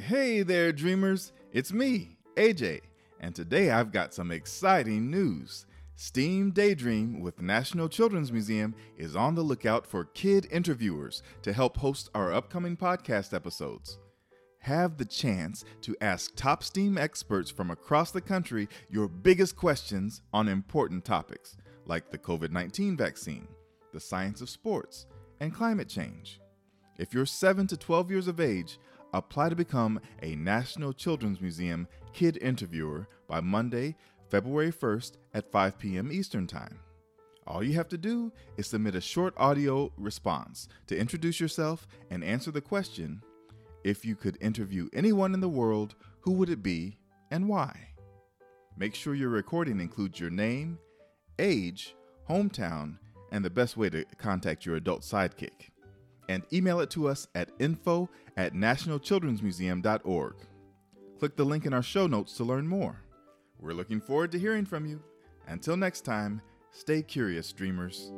Hey there, dreamers. It's me, AJ, and today I've got some exciting news. Steam Daydream with National Children's Museum is on the lookout for kid interviewers to help host our upcoming podcast episodes. Have the chance to ask top STEAM experts from across the country your biggest questions on important topics like the COVID 19 vaccine, the science of sports, and climate change. If you're 7 to 12 years of age, apply to become a National Children's Museum Kid Interviewer by Monday, February 1st at 5 p.m. Eastern Time. All you have to do is submit a short audio response to introduce yourself and answer the question If you could interview anyone in the world, who would it be and why? Make sure your recording includes your name, age, hometown, and the best way to contact your adult sidekick. And email it to us at info at nationalchildrensmuseum.org. Click the link in our show notes to learn more. We're looking forward to hearing from you. Until next time, stay curious, dreamers.